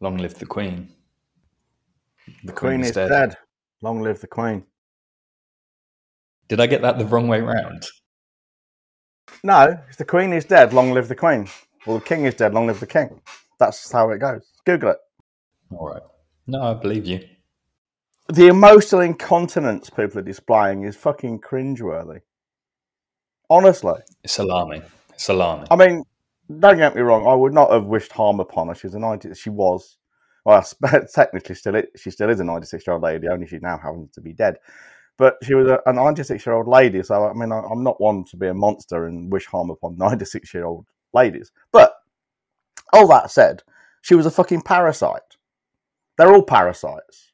Long live the Queen. The Queen, is dead. dead. Long live the Queen. Did I get that the wrong way round? No, the Queen is dead. Long live the Queen. Well, the King is dead. Long live the King. That's how it goes. Google it. All right. No, I believe you. The emotional incontinence people are displaying is fucking cringeworthy. Honestly, it's alarming. It's alarming. I mean, don't get me wrong. I would not have wished harm upon her. She was a ninety. She was. Well, technically, still she still is a ninety-six-year-old lady. Only she now happens to be dead. But she was a, a ninety-six-year-old lady. So I mean, I, I'm not one to be a monster and wish harm upon ninety-six-year-old ladies. But all that said, she was a fucking parasite. They're all parasites.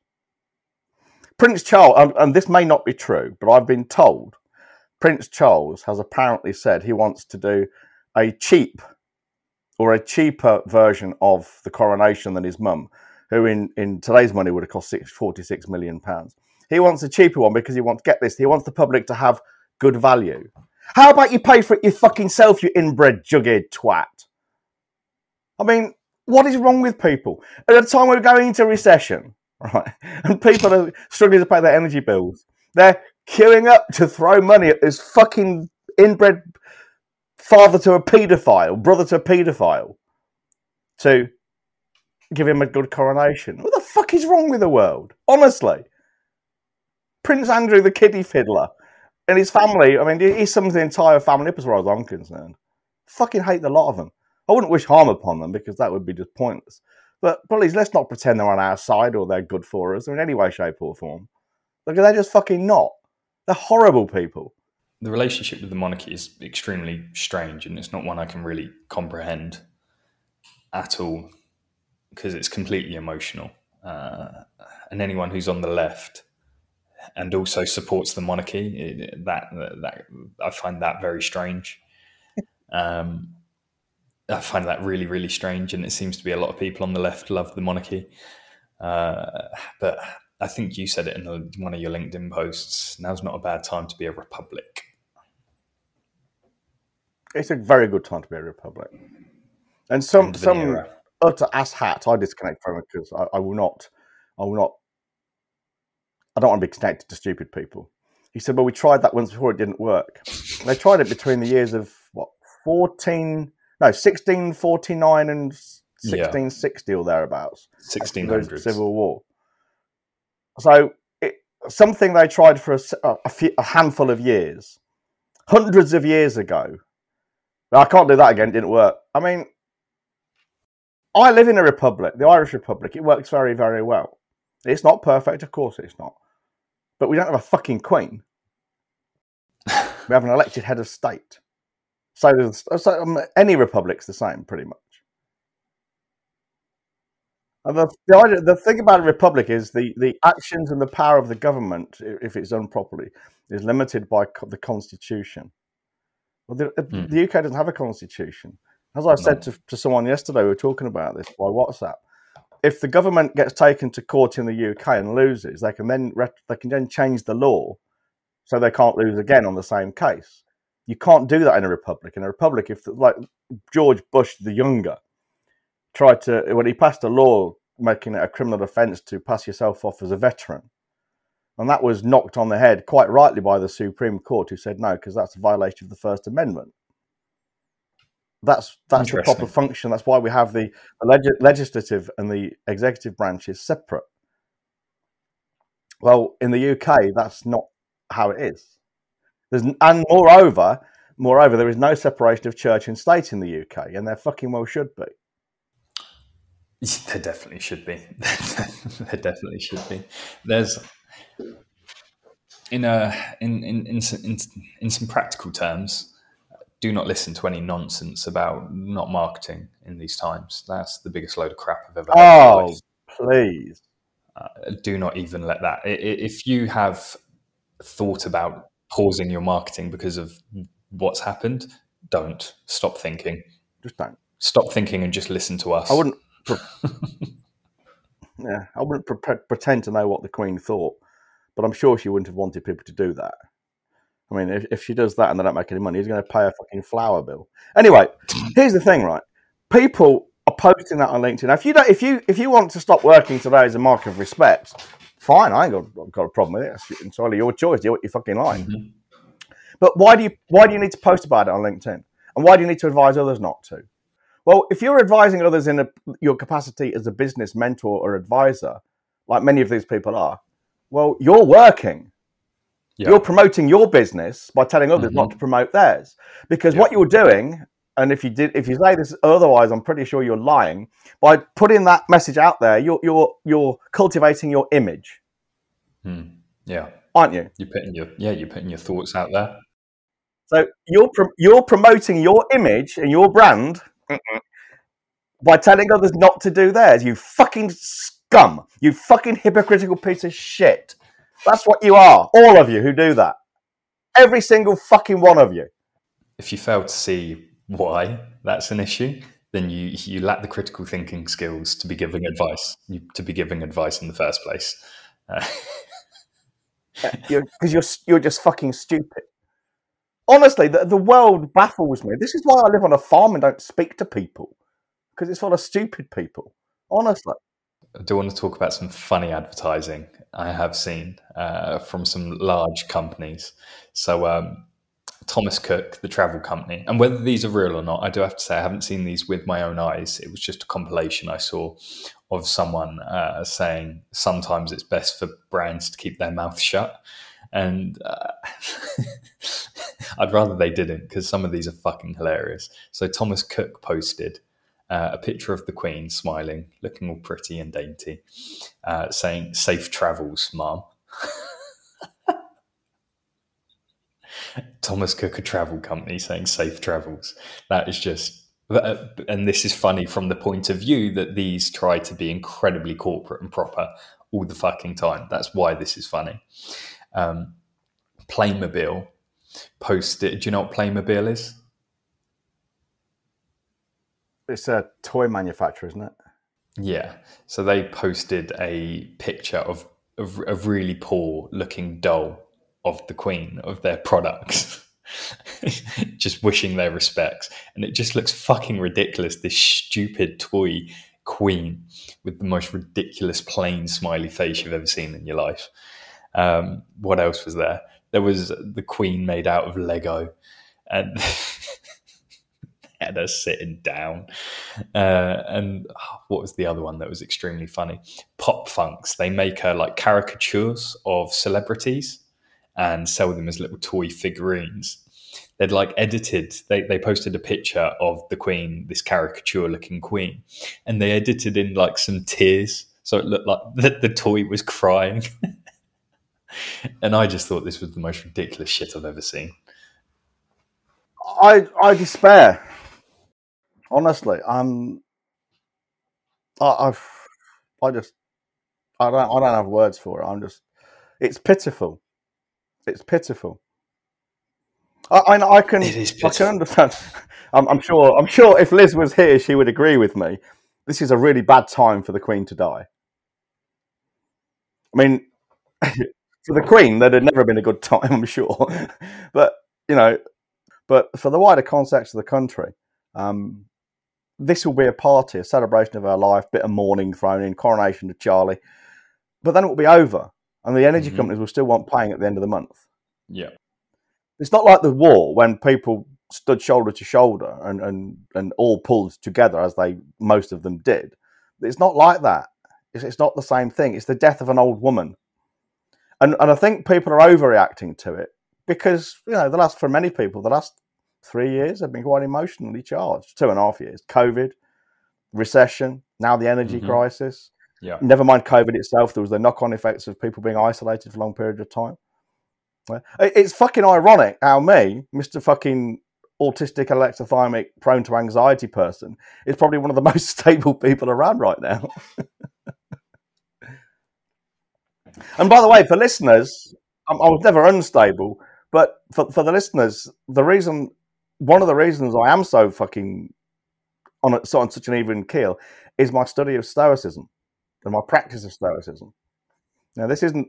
Prince Charles, and, and this may not be true, but I've been told Prince Charles has apparently said he wants to do a cheap or a cheaper version of the coronation than his mum, who in, in today's money would have cost six, 46 million pounds. He wants a cheaper one because he wants to get this. He wants the public to have good value. How about you pay for it you fucking self, you inbred jughead twat? I mean, what is wrong with people? At a time we're going into recession, right, and people are struggling to pay their energy bills, they're queuing up to throw money at this fucking inbred father to a paedophile, brother to a paedophile, to give him a good coronation. What the fuck is wrong with the world? Honestly. Prince Andrew, the kiddie fiddler, and his family, I mean, he sums the entire family up as far as I'm concerned. Fucking hate the lot of them. I wouldn't wish harm upon them because that would be just pointless. But please, let's not pretend they're on our side or they're good for us or in any way, shape, or form. Because they're just fucking not. They're horrible people. The relationship with the monarchy is extremely strange and it's not one I can really comprehend at all because it's completely emotional. Uh, and anyone who's on the left and also supports the monarchy, it, that, that I find that very strange. Um, I find that really, really strange. And it seems to be a lot of people on the left love the monarchy. Uh, but I think you said it in one of your LinkedIn posts. Now's not a bad time to be a republic. It's a very good time to be a republic. And some some utter ass hat I disconnect from it because I, I will not, I will not, I don't want to be connected to stupid people. He said, "Well, we tried that once before; it didn't work." they tried it between the years of what fourteen no, 1649 and 1660 yeah. or thereabouts. 1600 Civil War. So it, something they tried for a, a, few, a, handful of years, hundreds of years ago. I can't do that again. It didn't work. I mean, I live in a republic, the Irish Republic. It works very, very well. It's not perfect, of course it's not. But we don't have a fucking queen. we have an elected head of state. So, so um, any republic's the same, pretty much. And the, the, idea, the thing about a republic is the, the actions and the power of the government, if it's done properly, is limited by co- the constitution. Well, the, mm. the, UK doesn't have a constitution. As I no. said to, to someone yesterday, we were talking about this by WhatsApp. If the government gets taken to court in the UK and loses, they can then they can then change the law so they can't lose again on the same case. You can't do that in a republic. In a republic, if like George Bush the younger tried to when he passed a law making it a criminal offence to pass yourself off as a veteran, and that was knocked on the head quite rightly by the Supreme Court, who said no because that's a violation of the First Amendment. That's that's the proper function. That's why we have the, the leg- legislative and the executive branches separate. Well, in the UK, that's not how it is. There's, and moreover, moreover, there is no separation of church and state in the UK, and there fucking well should be. There definitely should be. there definitely should be. There's in a in in in in, in some practical terms. Do not listen to any nonsense about not marketing in these times. That's the biggest load of crap I've ever heard. Oh, please. Uh, do not even let that. If you have thought about pausing your marketing because of what's happened, don't stop thinking. Just don't stop thinking and just listen to us. I wouldn't. Yeah, I wouldn't pre- pretend to know what the Queen thought, but I'm sure she wouldn't have wanted people to do that. I mean, if, if she does that and they don't make any money, he's going to pay a fucking flower bill. Anyway, here's the thing, right? People are posting that on LinkedIn. Now, if you don't, if you if you want to stop working today as a mark of respect, fine. I ain't got, got a problem with it. It's entirely your choice. Do what you fucking like. Mhm. But why do you why do you need to post about it on LinkedIn? And why do you need to advise others not to? Well, if you're advising others in a, your capacity as a business mentor or advisor, like many of these people are, well, you're working. Yeah. You're promoting your business by telling others not to promote theirs. Because Yeah. what you're doing, and if you did, if you say this otherwise, I'm pretty sure you're lying. By putting that message out there, you're you're you're cultivating your image, Hmm. Yeah. aren't you? You're putting your yeah, you're putting your thoughts out there. So you're pro- you're promoting your image and your brand by telling others not to do theirs. You fucking scum! You fucking hypocritical piece of shit. That's what you are. All of you who do that. Every single fucking one of you. If you fail to see why that's an issue, then you you lack the critical thinking skills to be giving advice. To be giving advice in the first place. Uh, Because you're, 'cause you're you're just fucking stupid. Honestly, the, the world baffles me. This is why I live on a farm and don't speak to people because it's full of stupid people. Honestly, I do want to talk about some funny advertising I have seen uh, from some large companies. So, um, Thomas Cook, the travel company, and whether these are real or not, I do have to say I haven't seen these with my own eyes. It was just a compilation I saw of someone uh, saying sometimes it's best for brands to keep their mouth shut. And uh, I'd rather they didn't because some of these are fucking hilarious. So, Thomas Cook posted uh, a picture of the Queen smiling, looking all pretty and dainty, uh, saying "Safe travels, Mom." Thomas Cook, a travel company, saying "Safe travels." That is just, uh, and this is funny from the point of view that these try to be incredibly corporate and proper all the fucking time. That's why this is funny. Um, Playmobil posted. Do you know what Playmobil is? It's a toy manufacturer, isn't it? Yeah. So they posted a picture of a really poor looking doll of the Queen of their products. just wishing their respects. And it just looks fucking ridiculous. This stupid toy queen with the most ridiculous plain smiley face you've ever seen in your life. Um, what else was there? There was the queen made out of Lego and her sitting down. Uh, and oh, what was the other one that was extremely funny? Pop Funks. They make her like caricatures of celebrities and sell them as little toy figurines. They'd like edited, they, they posted a picture of the queen, this caricature looking queen, and they edited in like some tears. So it looked like the, the toy was crying. and I just thought this was the most ridiculous shit I've ever seen. I I despair. Honestly, um, I, I've I just I don't I don't have words for it. I'm just it's pitiful. It's pitiful. I I, I can It is I can understand. I'm, I'm sure I'm sure if Liz was here, she would agree with me. This is a really bad time for the Queen to die. I mean, for the Queen, that had never been a good time, I'm sure. But you know, but for the wider context of the country, um, this will be a party, a celebration of her life, bit of mourning thrown in, coronation of Charlie. But then it will be over, and the energy Mhm. companies will still want paying at the end of the month. Yeah. It's not like the war when people stood shoulder to shoulder and, and, and all pulled together as they most of them did. It's not like that. It's, it's not the same thing. It's the death of an old woman. And, and I think people are overreacting to it because, you know, the last, for many people, the last three years have been quite emotionally charged. Two and a half years. COVID, recession, now the energy Mhm. crisis. Yeah. Never mind COVID itself, there was the knock on effects of people being isolated for long periods of time. It's fucking ironic how me, Mr. fucking autistic, alexithymic, prone to anxiety person, is probably one of the most stable people around right now. and by the way, for listeners, I I was never unstable, but for, for the listeners, the reason, one of the reasons I am so fucking on, a, so on such an even keel is my study of Stoicism and my practice of Stoicism. Now, this isn't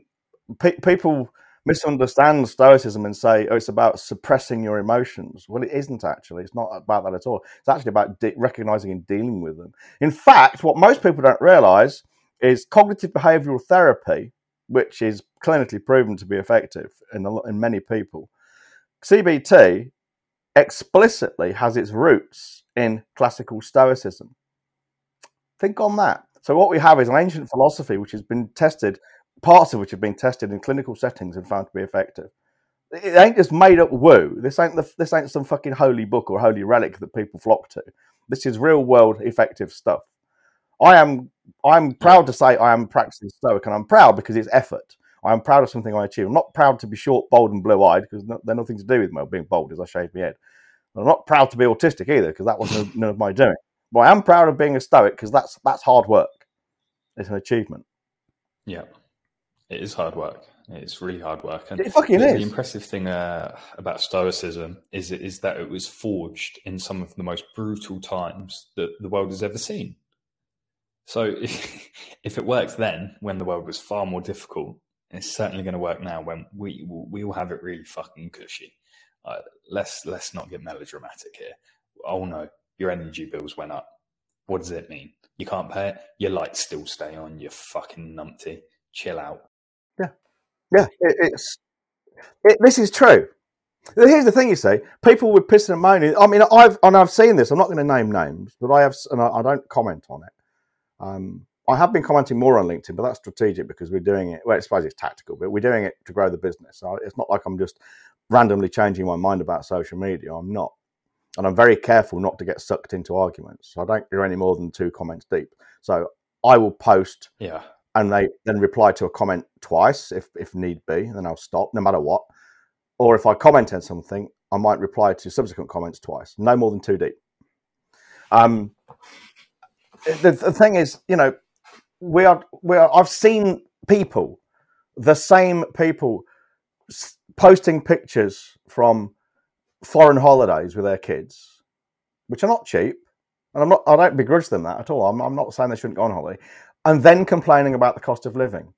pe- people misunderstand Stoicism and say, oh, it's about suppressing your emotions. Well, it isn't actually. It's not about that at all. It's actually about de- recognizing and dealing with them. In fact, what most people don't realize is cognitive behavioral therapy, which is clinically proven to be effective in, a, in many people. CBT explicitly has its roots in classical Stoicism. Think on that. So, what we have is an ancient philosophy which has been tested parts of which have been tested in clinical settings and found to be effective. It ain't just made up woo. This ain't the, this ain't some fucking holy book or holy relic that people flock to. This is real world effective stuff. I am I'm proud to say I am practicing stoic, and I'm proud because it's effort. I am proud of something I achieve. I'm not proud to be short, bold, and blue eyed because no, they're nothing to do with me being bold as I shave my head. I'm not proud to be autistic either because that wasn't none of my doing. But I am proud of being a stoic because that's that's hard work. It's an achievement. Yeah. It is hard work. It's really hard work. And it fucking the, is. The impressive thing uh, about Stoicism is is that it was forged in some of the most brutal times that the world has ever seen. So if if it worked then, when the world was far more difficult, it's certainly going to work now when we we will have it really fucking cushy. Uh, let's let's not get melodramatic here. Oh no, your energy bills went up. What does it mean? You can't pay it. Your lights still stay on. You fucking numpty. Chill out. Yeah, yeah. it, it's it, this is true. Here's the thing: you see, people with pissing and moaning. I mean, I've and I've seen this. I'm not going to name names, but I have, and I, I don't comment on it. Um, I have been commenting more on LinkedIn, but that's strategic because we're doing it. Well, I suppose it's tactical, but we're doing it to grow the business. So it's not like I'm just randomly changing my mind about social media. I'm not, and I'm very careful not to get sucked into arguments. So I don't do any more than two comments deep. So I will post yeah and they then reply to a comment twice if, if need be, and then I'll stop no matter what. Or if I comment on something, I might reply to subsequent comments twice, no more than two deep. Um, the, the thing is, you know, we are, we are, I've seen people, the same people, posting pictures from foreign holidays with their kids, which are not cheap. And I'm not, I don't begrudge them that at all. I'm, I'm not saying they shouldn't go on holiday and then complaining about the cost of living.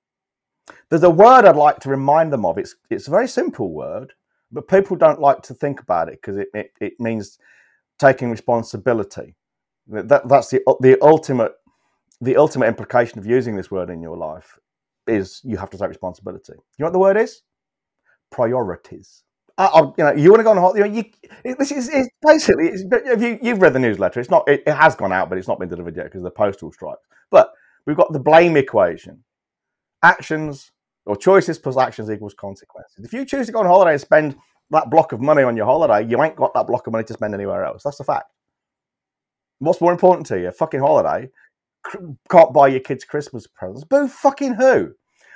There's a word I'd like to remind them of. It's it's a very simple word, but people don't like to think about it because it, it, it means taking responsibility. That that's the the ultimate the ultimate implication of using this word in your life is you have to take responsibility. You know what the word is? Priorities. I, I, you know, you want to go on a holiday. You, know, this is it's basically. It's, if you you've read the newsletter, it's not. It, it has gone out, but it's not been delivered yet because of the postal strike. But we've got the blame equation. Actions or choices plus actions equals consequences. If you choose to go on holiday and spend that block of money on your holiday, you ain't got that block of money to spend anywhere else. That's the fact. What's more important to you? Fucking holiday. Can't buy your kids Christmas presents. Boo fucking who?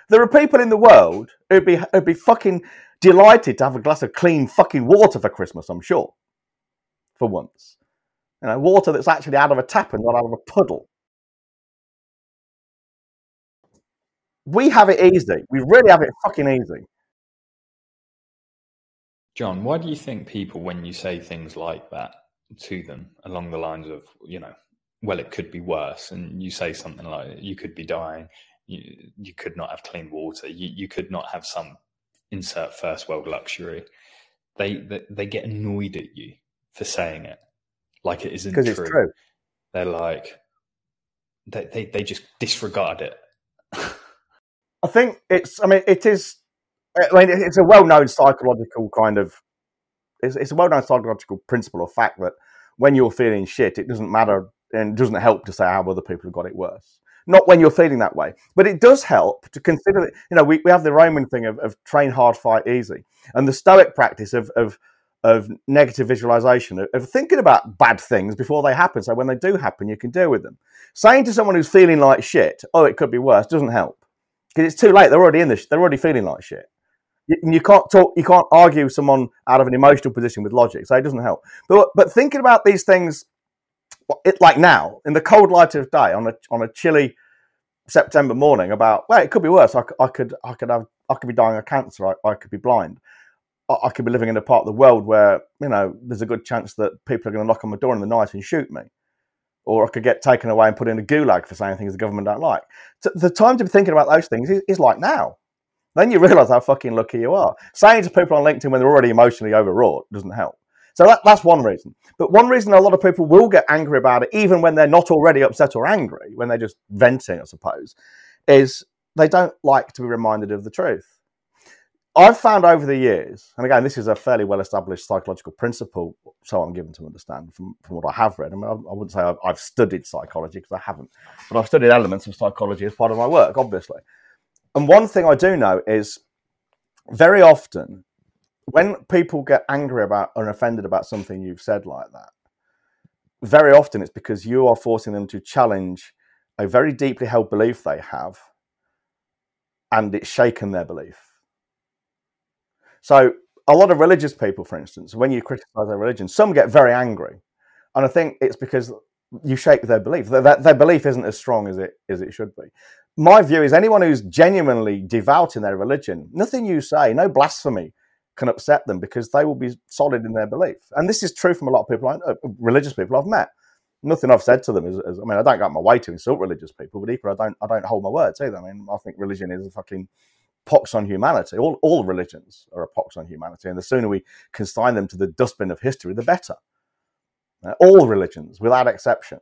There are people in the world who'd be who'd be fucking delighted to have a glass of clean fucking water for Christmas, I'm sure. For once. You know, water that's actually out of a tap and not out of a puddle. We have it easy. We really have it fucking easy. John, why do you think people, when you say things like that to them along the lines of, you know, well, it could be worse, and you say something like, you could be dying, you, you could not have clean water, you, you could not have some insert first world luxury, they, they, they get annoyed at you for saying it like it isn't true. It's true. They're like, they, they, they just disregard it I think it's. I mean, it is. I mean, it's a well-known psychological kind of. It's, it's a well-known psychological principle or fact that when you're feeling shit, it doesn't matter and doesn't help to say how other people have got it worse. Not when you're feeling that way, but it does help to consider. That, you know, we, we have the Roman thing of, of train hard, fight easy, and the Stoic practice of of of negative visualization, of, thinking about bad things before they happen. So when they do happen, you can deal with them. Saying to someone who's feeling like shit, "Oh, it could be worse," doesn't help because it's too late. They're already in this. They're already feeling like shit. You can't talk. You can't argue someone out of an emotional position with logic. So it doesn't help. But but thinking about these things, it like now in the cold light of day on a on a chilly September morning about well, it could be worse. I, I could I could have I could be dying of cancer. I, I could be blind. I, I could be living in a part of the world where you know there's a good chance that people are going to knock on my door in the night and shoot me or I could get taken away and put in a gulag for saying things the government don't like. So the time to be thinking about those things is, is like now. then you realise how fucking lucky you are. Saying to people on LinkedIn when they're already emotionally overwrought doesn't help. So that, that's one reason. But one reason a lot of people will get angry about it, even when they're not already upset or angry, when they're just venting, I suppose, is they don't like to be reminded of the truth. I've found over the years, and again, this is a fairly well established psychological principle, so I'm given to understand from, from what I have read. I mean, I, I wouldn't say I've, I've studied psychology because I haven't, but I've studied elements of psychology as part of my work, obviously. And one thing I do know is very often when people get angry about or offended about something you've said like that, very often it's because you are forcing them to challenge a very deeply held belief they have and it's shaken their belief. So, a lot of religious people, for instance, when you criticize their religion, some get very angry. And I think it's because you shake their belief. Their, their belief isn't as strong as it as it should be. My view is anyone who's genuinely devout in their religion, nothing you say, no blasphemy, can upset them because they will be solid in their belief. And this is true from a lot of people, uh, religious people I've met. Nothing I've said to them is, is, I mean, I don't go out my way to insult religious people, but equally, I don't, I don't hold my words either. I mean, I think religion is a fucking pox on humanity. All, all religions are a pox on humanity, and the sooner we consign them to the dustbin of history, the better. Uh, all religions, without exception.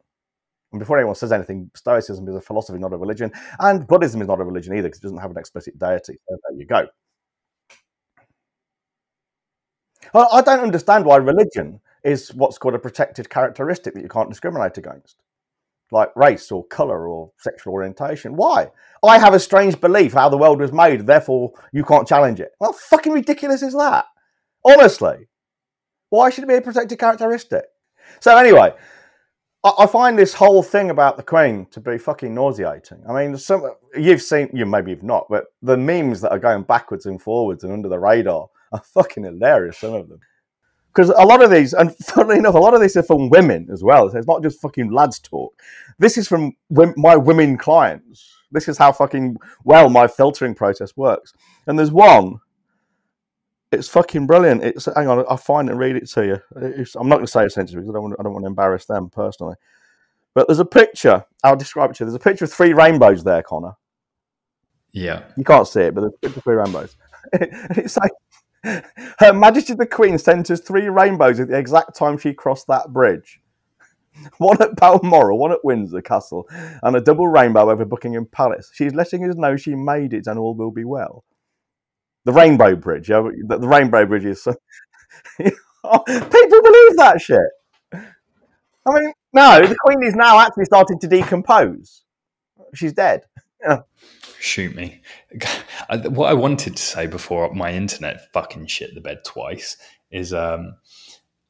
And before anyone says anything, Stoicism is a philosophy, not a religion, and Buddhism is not a religion either because it doesn't have an explicit deity. So there you go. I don't understand why religion is what's called a protected characteristic that you can't discriminate against, like race or color or sexual orientation. Why? I have a strange belief how the world was made, therefore you can't challenge it. Well, fucking ridiculous is that? Honestly, why should it be a protected characteristic? So anyway, I find this whole thing about the Queen to be fucking nauseating. I mean, some you've seen, you maybe you've not, but the memes that are going backwards and forwards and under the radar are fucking hilarious. Some of them, because a lot of these, and funnily enough, a lot of these are from women as well. So it's not just fucking lads talk. This is from my women clients. This is how fucking well my filtering process works. And there's one. It's fucking brilliant. It's hang on, I'll find it and read it to you. It's, I'm not going to say a sentence because I don't want, I don't want to embarrass them personally. But there's a picture. I'll describe it to you. There's a picture of three rainbows there, Connor. Yeah. You can't see it, but there's a picture of three rainbows. it's like her Majesty the Queen sent us three rainbows at the exact time she crossed that bridge. One at Balmoral, one at Windsor Castle, and a double rainbow over Buckingham Palace. She's letting us know she made it and all will be well. The Rainbow Bridge, yeah, the, the Rainbow Bridge is. So... Oh, people believe that shit. I mean, no, the Queen is now actually starting to decompose. She's dead. Yeah shoot me. What I wanted to say before my internet fucking shit the bed twice is um,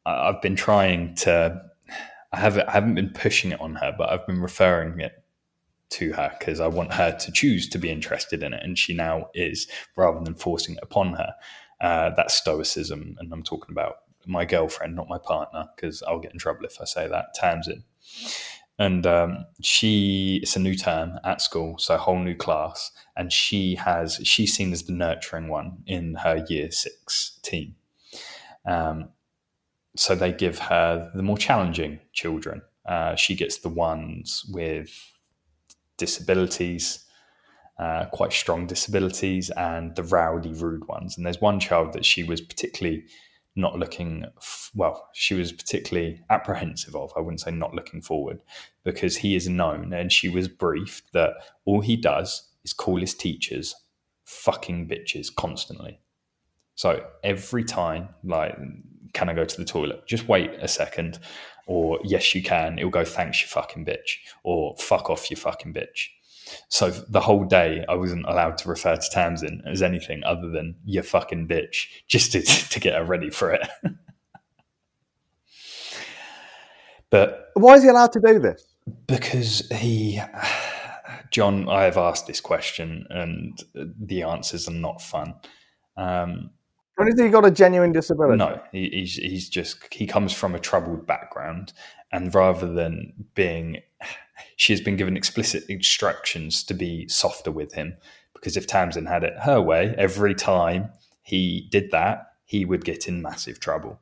I've been trying to. I haven't I haven't been pushing it on her, but I've been referring it to her because I want her to choose to be interested in it, and she now is, rather than forcing it upon her. Uh, stoicism, and I'm talking about my girlfriend, not my partner, because I'll get in trouble if I say that. Tamsin and um, she it's a new term at school so a whole new class. And she has she's seen as the nurturing one in her year six team um, so they give her the more challenging children. Uh, she gets the ones with disabilities uh, quite strong disabilities and the rowdy rude ones. And there's one child that she was particularly not looking well she was particularly apprehensive of i wouldn't say not looking forward because he is known and she was briefed that all he does is call his teachers fucking bitches constantly. So every time like can i go to the toilet? Just wait a second. Or yes you can. It'll go thanks you fucking bitch. Or fuck off you fucking bitch so the whole day, I wasn't allowed to refer to Tamsin as anything other than "you fucking bitch," just to, to get her ready for it. but why is he allowed to do this? Because he, John, I have asked this question, and the answers are not fun. Um, when has he got a genuine disability? No, he, he's he's just he comes from a troubled background, and rather than being she has been given explicit instructions to be softer with him because if Tamsin had it her way, every time he did that, he would get in massive trouble.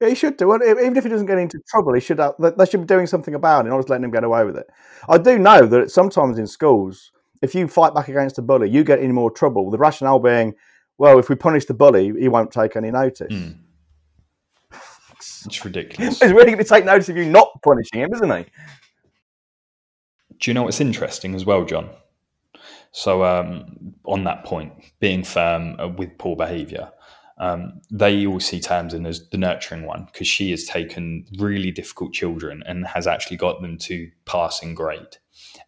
Yeah, he should do. Even if he doesn't get into trouble, he should. Have, they should be doing something about it, not just letting him get away with it. I do know that sometimes in schools, if you fight back against a bully, you get in more trouble. The rationale being, well, if we punish the bully, he won't take any notice. Mm. It's ridiculous. He's really going to take notice of you not punishing him, isn't he? Do you know what's interesting as well, John? So, um, on that point, being firm uh, with poor behaviour, um, they all see Tamsin as the nurturing one because she has taken really difficult children and has actually got them to passing grade.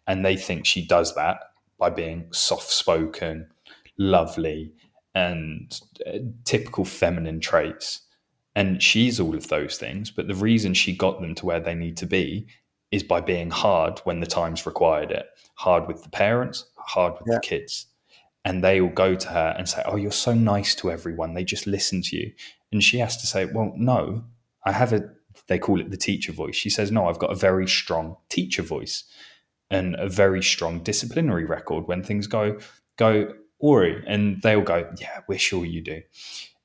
And they think she does that by being soft spoken, lovely, and uh, typical feminine traits. And she's all of those things. But the reason she got them to where they need to be is by being hard when the times required it hard with the parents, hard with yeah. the kids. And they will go to her and say, Oh, you're so nice to everyone. They just listen to you. And she has to say, Well, no, I have a, they call it the teacher voice. She says, No, I've got a very strong teacher voice and a very strong disciplinary record when things go, go, Ori. And they'll go, Yeah, we're sure you do.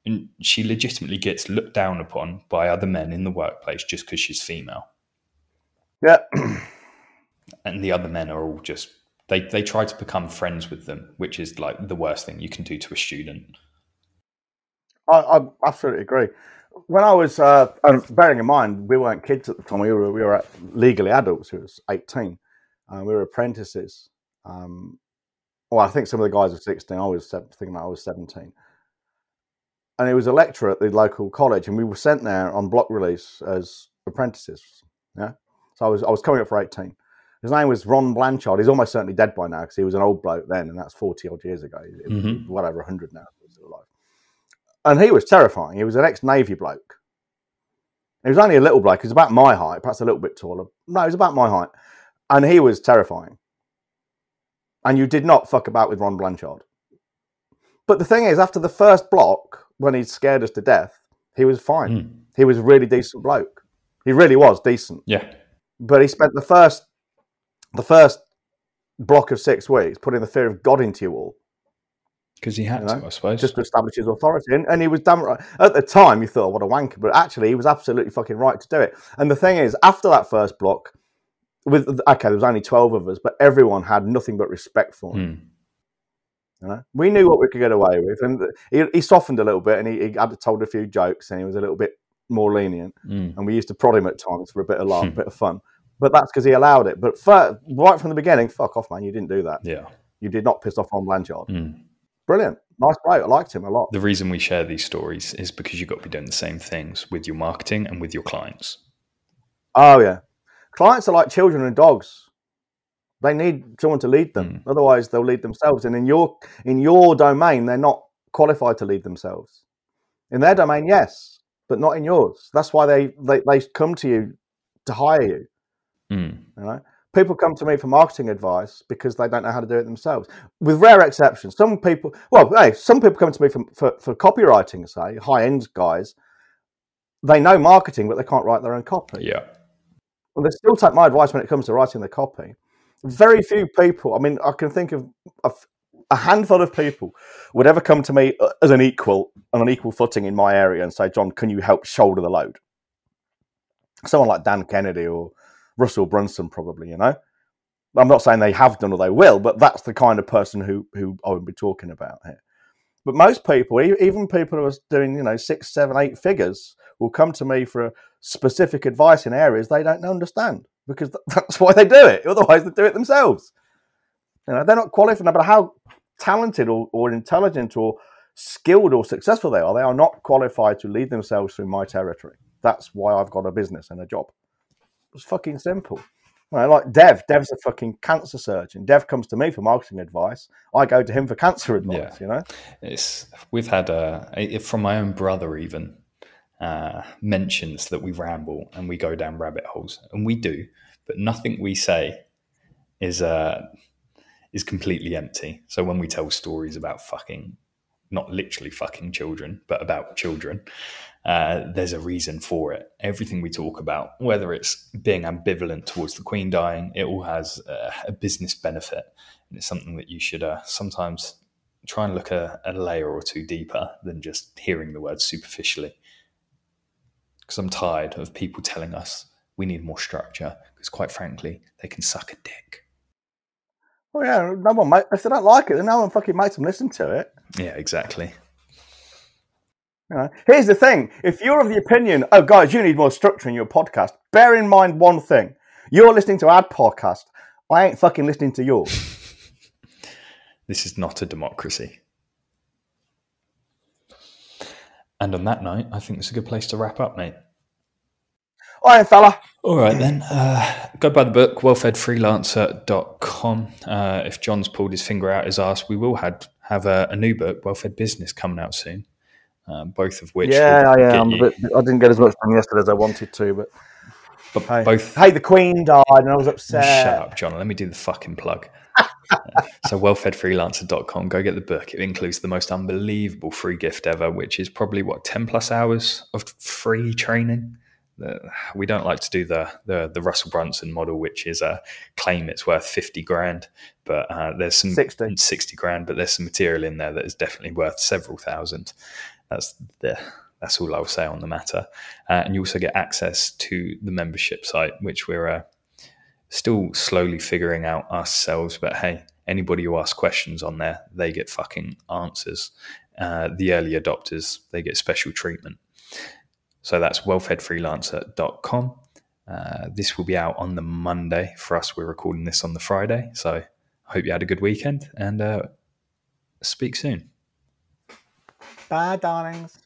And she legitimately gets looked down upon by other men in the workplace just because she's female. Yeah. and the other men are all just they they try to become friends with them, which is like the worst thing you can do to a student. I, I absolutely agree. When I was, uh, bearing in mind, we weren't kids at the time. We were we were legally adults. We was eighteen. Uh, we were apprentices. Um, well, I think some of the guys were sixteen. I was thinking I was seventeen. And he was a lecturer at the local college, and we were sent there on block release as apprentices. Yeah, so I was I was coming up for eighteen. His name was Ron Blanchard. He's almost certainly dead by now because he was an old bloke then, and that's forty odd years ago. Mm-hmm. Well over hundred now. alive. And he was terrifying. He was an ex-navy bloke. He was only a little bloke. He was about my height, perhaps a little bit taller. No, he was about my height, and he was terrifying. And you did not fuck about with Ron Blanchard. But the thing is, after the first block, when he scared us to death, he was fine. Mm. He was a really decent bloke. He really was decent. Yeah. But he spent the first the first block of six weeks putting the fear of God into you all. Because he had you know, to, I suppose. Just to establish his authority. And, and he was damn right. At the time, you thought, what a wanker. But actually, he was absolutely fucking right to do it. And the thing is, after that first block, with okay, there was only 12 of us, but everyone had nothing but respect for him. Mm. You know? We knew what we could get away with. And he, he softened a little bit and he, he, had told a few jokes and he was a little bit more lenient. Mm. And we used to prod him at times for a bit of laugh, a bit of fun but that's because he allowed it. But right from the beginning, fuck off, man. You didn't do that. Yeah. You did not piss off Ron Blanchard. Mm. Brilliant. Nice bloke. I liked him a lot. The reason we share these stories is because you've got to be doing the same things with your marketing and with your clients. Oh, yeah. Clients are like children and dogs. They need someone to lead them. Mm. Otherwise, they'll lead themselves. And in your in your domain, they're not qualified to lead themselves. In their domain, yes, but not in yours. That's why they, they, they come to you to hire you. Mm. You know, people come to me for marketing advice because they don't know how to do it themselves. With rare exceptions, some people, well, hey, some people come to me for, for, for copywriting, say high end guys. They know marketing, but they can't write their own copy. Yeah. Well, they still take my advice when it comes to writing the copy. Very few people. I mean, I can think of a, a handful of people would ever come to me uh, as an equal on an equal footing in my area and say, "John, can you help shoulder the load?" Someone like Dan Kennedy or Russell Brunson, probably. You know, I'm not saying they have done or they will, but that's the kind of person who who I would be talking about here. But most people, even people who are doing you know six, seven, eight figures, will come to me for specific advice in areas they don't understand because that's why they do it. Otherwise, they do it themselves. You know, they're not qualified, no matter how talented or, or intelligent or skilled or successful they are. They are not qualified to lead themselves through my territory. That's why I've got a business and a job. It's fucking simple. Right, like Dev, Dev's a fucking cancer surgeon. Dev comes to me for marketing advice. I go to him for cancer advice. Yeah. You know, it's we've had a from my own brother even uh, mentions that we ramble and we go down rabbit holes, and we do, but nothing we say is uh is completely empty. So when we tell stories about fucking, not literally fucking children, but about children, uh, there's a reason for it. Everything we talk about, whether it's being ambivalent towards the Queen dying, it all has uh, a business benefit. And it's something that you should uh, sometimes try and look a, a, layer or two deeper than just hearing the word superficially. Because I'm tired of people telling us we need more structure, because quite frankly, they can suck a dick. Oh yeah, no one. Mate, if they don't like it, then no one fucking makes them listen to it. Yeah, exactly. You know? Here's the thing: if you're of the opinion, oh guys, you need more structure in your podcast, bear in mind one thing: you're listening to our podcast. I ain't fucking listening to yours. This is not a democracy. And on that note, I think it's a good place to wrap up, mate. All right, fella. All right, then. Uh, go buy the book, wellfedfreelancer.com. Uh, if John's pulled his finger out his ass, we will have, have a, a new book, Wellfed Business, coming out soon. Uh, both of which. Yeah, I am. But I didn't get as much from yesterday as I wanted to. But but hey, both. hey, the Queen died, and I was upset. Shut up, John. Let me do the fucking plug. So wellfedfreelancer.com go get the book. It includes the most unbelievable free gift ever which is probably what 10 plus hours of free training? We don't like to do the the, the russell brunson model which is a claim it's worth 50 grand but uh, there's some 60. 60 grand but there's some material in there that is definitely worth several thousand. That's the that's all i'll say on the matter. Uh, and you also get access to the membership site which we're uh, still slowly figuring out ourselves. But hey, anybody who asks questions on there, they get fucking answers. Uh, the early adopters, they get special treatment. So that's wellfedfreelancer.com. Uh, this will be out on the Monday. For us, we're recording this on the Friday. So I hope you had a good weekend and uh, speak soon. Bye, darlings.